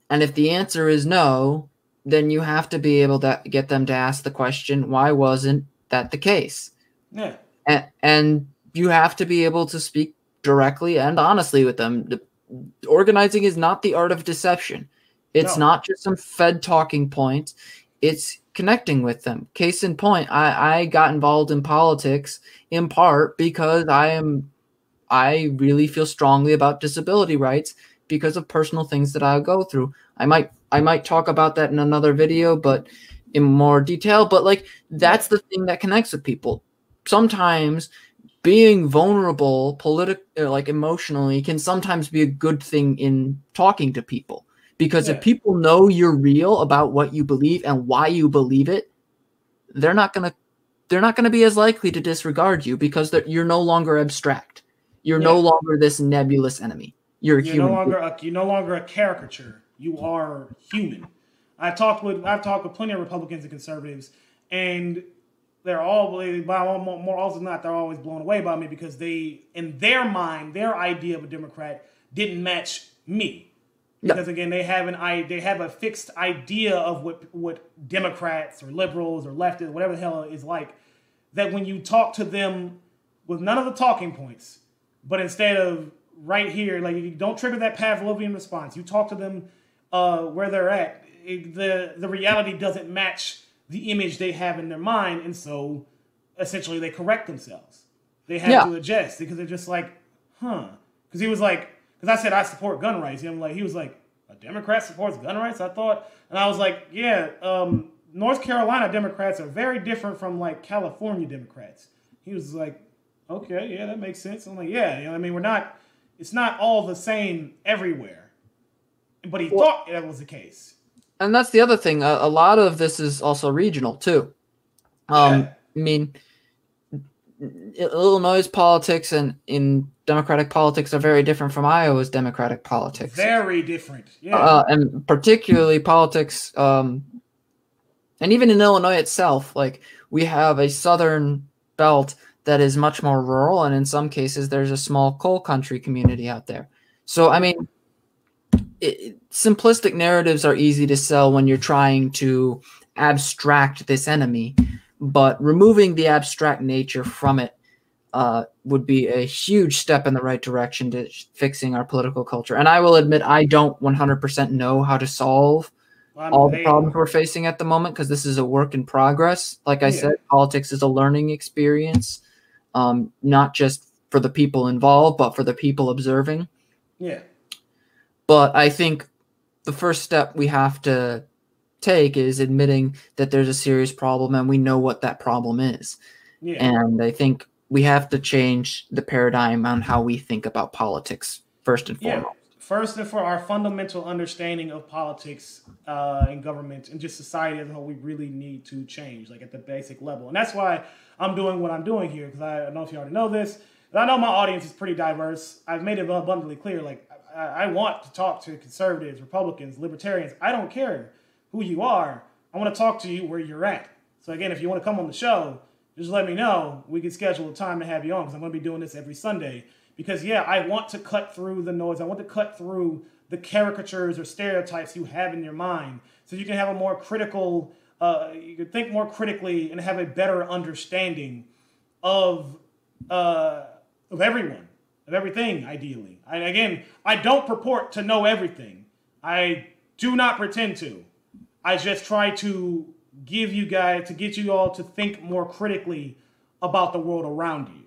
And if the answer is no, then you have to be able to get them to ask the question, "Why wasn't that the case?" Yeah. And, and you have to be able to speak directly and honestly with them. Organizing is not the art of deception. It's no. not just some Fed talking points. It's connecting with them. Case in point, I, I got involved in politics in part because I am I really feel strongly about disability rights because of personal things that I go through. I might I might talk about that in another video, but in more detail. But like that's the thing that connects with people. Sometimes being vulnerable, politic, uh, like emotionally, can sometimes be a good thing in talking to people. Because yeah. if people know you're real about what you believe and why you believe it, they're not gonna they're not gonna be as likely to disregard you because you're no longer abstract. You're yeah. no longer this nebulous enemy. You're, you're human. no longer a, you're no longer a caricature. You are human. I've talked with I've talked with plenty of Republicans and conservatives, and they're all by more often than not they're always blown away by me because they in their mind their idea of a Democrat didn't match me because again they have an I they have a fixed idea of what what Democrats or liberals or leftists whatever the hell is like that when you talk to them with none of the talking points but instead of right here like you don't trigger that Pavlovian response you talk to them uh, where they're at it, the the reality doesn't match the image they have in their mind and so essentially they correct themselves. They have yeah. to adjust because they're just like huh. Because he was like because I said I support gun rights. And I'm like, he was like, a Democrat supports gun rights. I thought, and I was like, yeah, um, North Carolina Democrats are very different from like California Democrats. He was like, okay, yeah, that makes sense. I'm like, yeah, you know, I mean, we're not, it's not all the same everywhere. But he well, thought that was the case. And that's the other thing. A, a lot of this is also regional too. Um, yeah. I mean, Illinois politics and in Democratic politics are very different from Iowa's Democratic politics. Very different, yeah. Uh, and particularly politics, um, and even in Illinois itself, like we have a southern belt that is much more rural, and in some cases, there's a small coal country community out there. So, I mean, it, simplistic narratives are easy to sell when you're trying to abstract this enemy but removing the abstract nature from it uh, would be a huge step in the right direction to fixing our political culture. And I will admit, I don't 100% know how to solve well, all the problems we're facing at the moment because this is a work in progress. Like I yeah. said, politics is a learning experience, um, not just for the people involved, but for the people observing. Yeah. But I think the first step we have to take is admitting that there's a serious problem and we know what that problem is. Yeah. And I think we have to change the paradigm on how we think about politics first and foremost. Yeah. First and for our fundamental understanding of politics uh, and government and just society as a whole, we really need to change, like at the basic level. And that's why I'm doing what I'm doing here, because I don't know if you already know this. But I know my audience is pretty diverse. I've made it abundantly clear. Like, I, I want to talk to conservatives, Republicans, libertarians. I don't care who you are. I want to talk to you where you're at. So again, if you want to come on the show, just let me know. We can schedule a time to have you on because I'm going to be doing this every Sunday. Because yeah, I want to cut through the noise. I want to cut through the caricatures or stereotypes you have in your mind, so you can have a more critical. Uh, you can think more critically and have a better understanding of uh, of everyone, of everything. Ideally, and again, I don't purport to know everything. I do not pretend to. I just try to give you guys to get you all to think more critically about the world around you.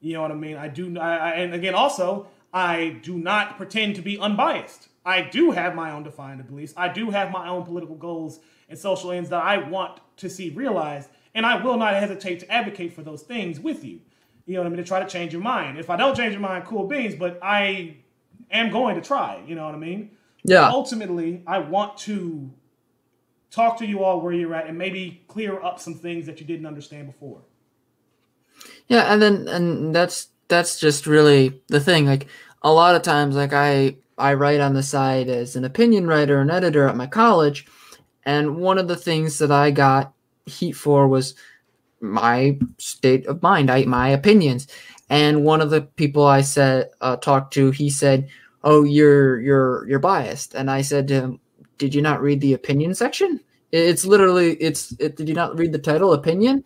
You know what I mean? I do, I, I, and again, also, I do not pretend to be unbiased. I do have my own defined beliefs. I do have my own political goals and social ends that I want to see realized, and I will not hesitate to advocate for those things with you. You know what I mean? To try to change your mind. If I don't change your mind, cool beans, but I am going to try. You know what I mean? Yeah. Ultimately, I want to talk to you all where you're at and maybe clear up some things that you didn't understand before. Yeah, and then and that's that's just really the thing. Like a lot of times, like I I write on the side as an opinion writer and editor at my college, and one of the things that I got heat for was my state of mind, I my opinions. And one of the people I said uh, talked to, he said, "Oh, you're you're you're biased," and I said to him, did you not read the opinion section? It's literally it's it, did you not read the title opinion?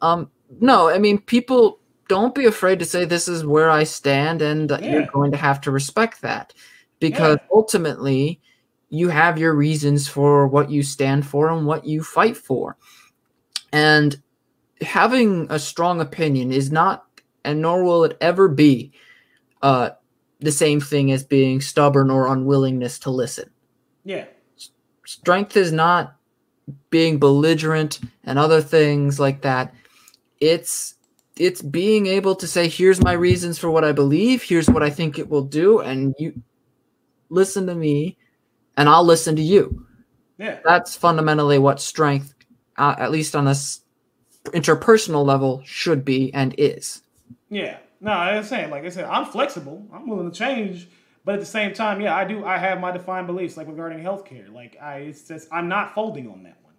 Um no, I mean people don't be afraid to say this is where I stand, and yeah. you're going to have to respect that because yeah. ultimately you have your reasons for what you stand for and what you fight for. And having a strong opinion is not, and nor will it ever be, uh, the same thing as being stubborn or unwillingness to listen. Yeah. Strength is not being belligerent and other things like that. It's it's being able to say here's my reasons for what I believe, here's what I think it will do and you listen to me and I'll listen to you. Yeah. That's fundamentally what strength uh, at least on this interpersonal level should be and is. Yeah. No, I'm saying, like I said, I'm flexible. I'm willing to change, but at the same time, yeah, I do. I have my defined beliefs, like regarding healthcare. Like I, it's just I'm not folding on that one.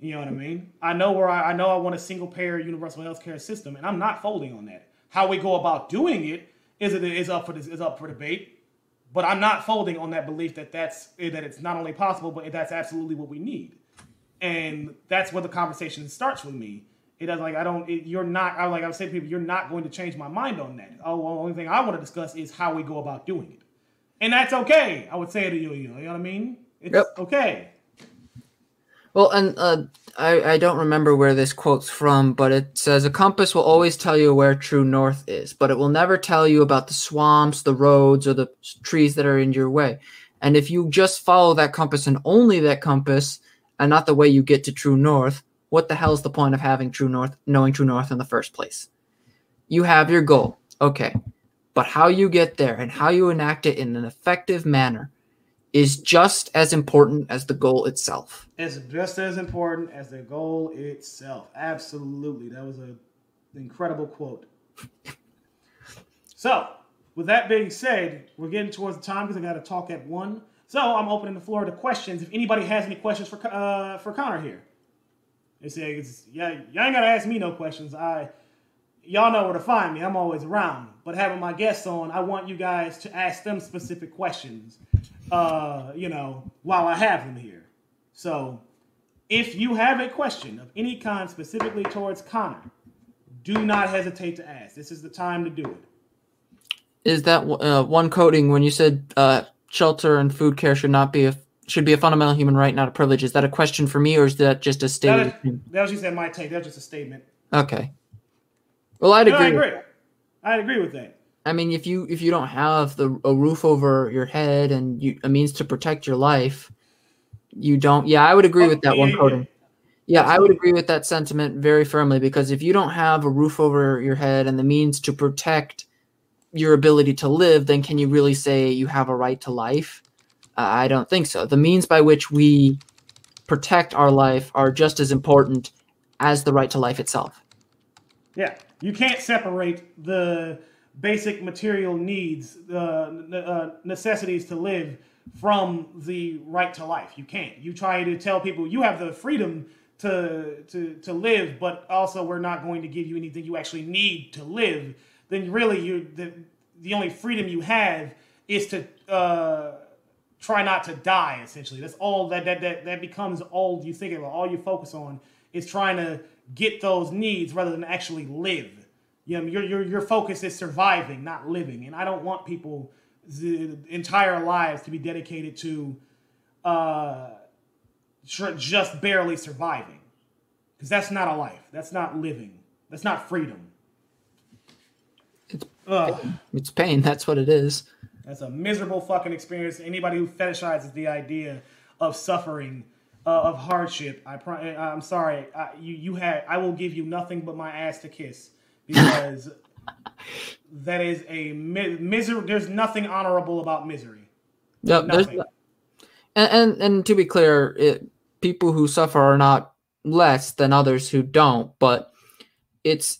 You know what I hmm. mean? I know where I, I know I want a single payer universal healthcare system, and I'm not folding on that. How we go about doing it is it is up for this is up for debate, but I'm not folding on that belief that that's eh, that it's not only possible, but that's absolutely what we need, and that's where the conversation starts with me it does like I don't. It, you're not. I like I say to people, you're not going to change my mind on that. Oh, well, the only thing I want to discuss is how we go about doing it, and that's okay. I would say to you, you know, what I mean? It's yep. okay. Well, and uh, I I don't remember where this quote's from, but it says a compass will always tell you where true north is, but it will never tell you about the swamps, the roads, or the trees that are in your way. And if you just follow that compass and only that compass, and not the way you get to true north, what the hell is the point of having true north knowing true north in the first place you have your goal okay but how you get there and how you enact it in an effective manner is just as important as the goal itself. It's just as important as the goal itself. Absolutely. That was an incredible quote. So with that being said we're getting towards the time because i got to talk at one. So i'm opening the floor to questions. If anybody has any questions for uh, for connor here. They say, yeah, y'all ain't gotta ask me no questions. I, y'all know where to find me. I'm always around. But having my guests on, I want you guys to ask them specific questions, uh, you know, while I have them here. So, if you have a question of any kind specifically towards Connor, do not hesitate to ask. This is the time to do it. Is that uh, one coding when you said uh, shelter and food care should not be a should be a fundamental human right, not a privilege. Is that a question for me, or is that just a statement? That, is, that was just my take. That was just a statement. Okay. Well, I'd no, agree. I agree. I'd agree with that. I mean, if you if you don't have the a roof over your head and you, a means to protect your life, you don't. Yeah, I would agree oh, with that yeah, one coding. Yeah, I would agree with that sentiment very firmly because if you don't have a roof over your head and the means to protect your ability to live, then can you really say you have a right to life? I don't think so. The means by which we protect our life are just as important as the right to life itself. Yeah, you can't separate the basic material needs, the uh, necessities to live from the right to life. You can't. You try to tell people you have the freedom to to to live, but also we're not going to give you anything you actually need to live. Then really, you the the only freedom you have is to uh, try not to die essentially that's all that that that, that becomes all you think about all you focus on is trying to get those needs rather than actually live. You know your your, your focus is surviving not living. And i don't want people the entire lives to be dedicated to uh just barely surviving. Because that's not a life. That's not living. That's not freedom. It's, it's pain. That's what it is. That's a miserable fucking experience. Anybody who fetishizes the idea of suffering, uh, of hardship, I pro- I'm sorry. I, you you had I will give you nothing but my ass to kiss because that is a mi- misery. There's nothing honorable about misery. Yep. Nothing. And, and and to be clear, it, people who suffer are not less than others who don't, but it's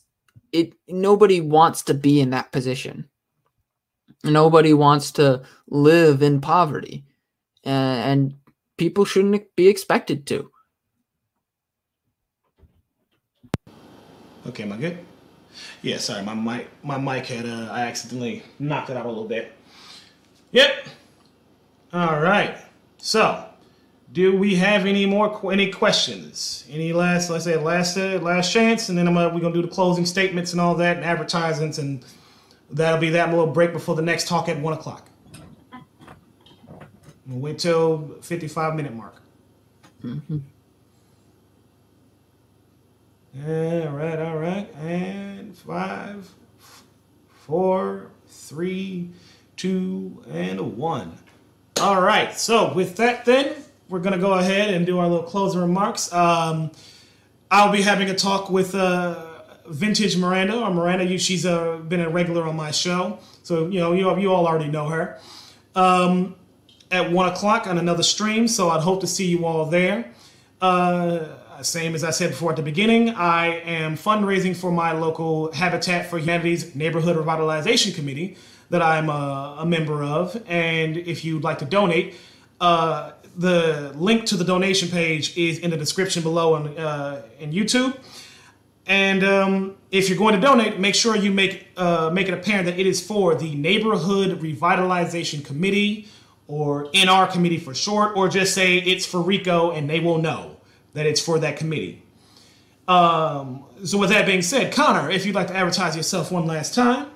it nobody wants to be in that position nobody wants to live in poverty and, and people shouldn't be expected to. Okay am i good? Yeah sorry my mic my mic had uh, i accidentally knocked it out a little bit. Yep. All right. So do we have any more any questions? Any last, let's say, last uh, last chance, and then I'm uh, we're gonna do the closing statements and all that, and advertisements, and that'll be that little break before the next talk at one o'clock. Wait till 55 minute mark. Mm-hmm. All right, all right, and five, four, three, two, and one. All right. So with that, then we're gonna go ahead and do our little closing remarks. Um, I'll be having a talk with uh, Vintage Miranda, or Miranda. You, she's uh, been a regular on my show, so you know you you all already know her. Um, at one o'clock on another stream, so I'd hope to see you all there. Uh, same as I said before at the beginning, I am fundraising for my local Habitat for Humanity's Neighborhood Revitalization Committee that I'm a, a member of. And if you'd like to donate, uh, the link to the donation page is in the description below on uh, in YouTube. And um, if you're going to donate, make sure you make uh, make it apparent that it is for the Neighborhood Revitalization Committee, or in our Committee for short, or just say it's for Rico, and they will know that it's for that committee. Um, so with that being said, Connor, if you'd like to advertise yourself one last time.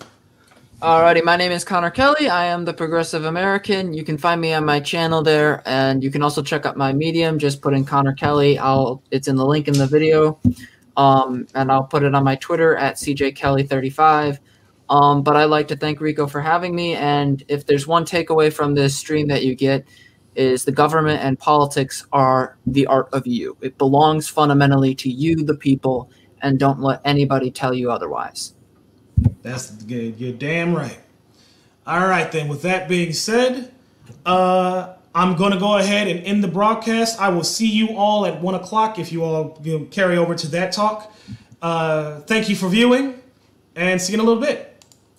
Alrighty, my name is Connor Kelly. I am the Progressive American. You can find me on my channel there, and you can also check out my Medium. Just put in Connor Kelly. I'll it's in the link in the video, um, and I'll put it on my Twitter at CJKelly35. Um, but I'd like to thank Rico for having me. And if there's one takeaway from this stream that you get, is the government and politics are the art of you. It belongs fundamentally to you, the people, and don't let anybody tell you otherwise. That's good. You're damn right. All right, then. With that being said, uh, I'm going to go ahead and end the broadcast. I will see you all at one o'clock if you all you know, carry over to that talk. Uh, thank you for viewing, and see you in a little bit.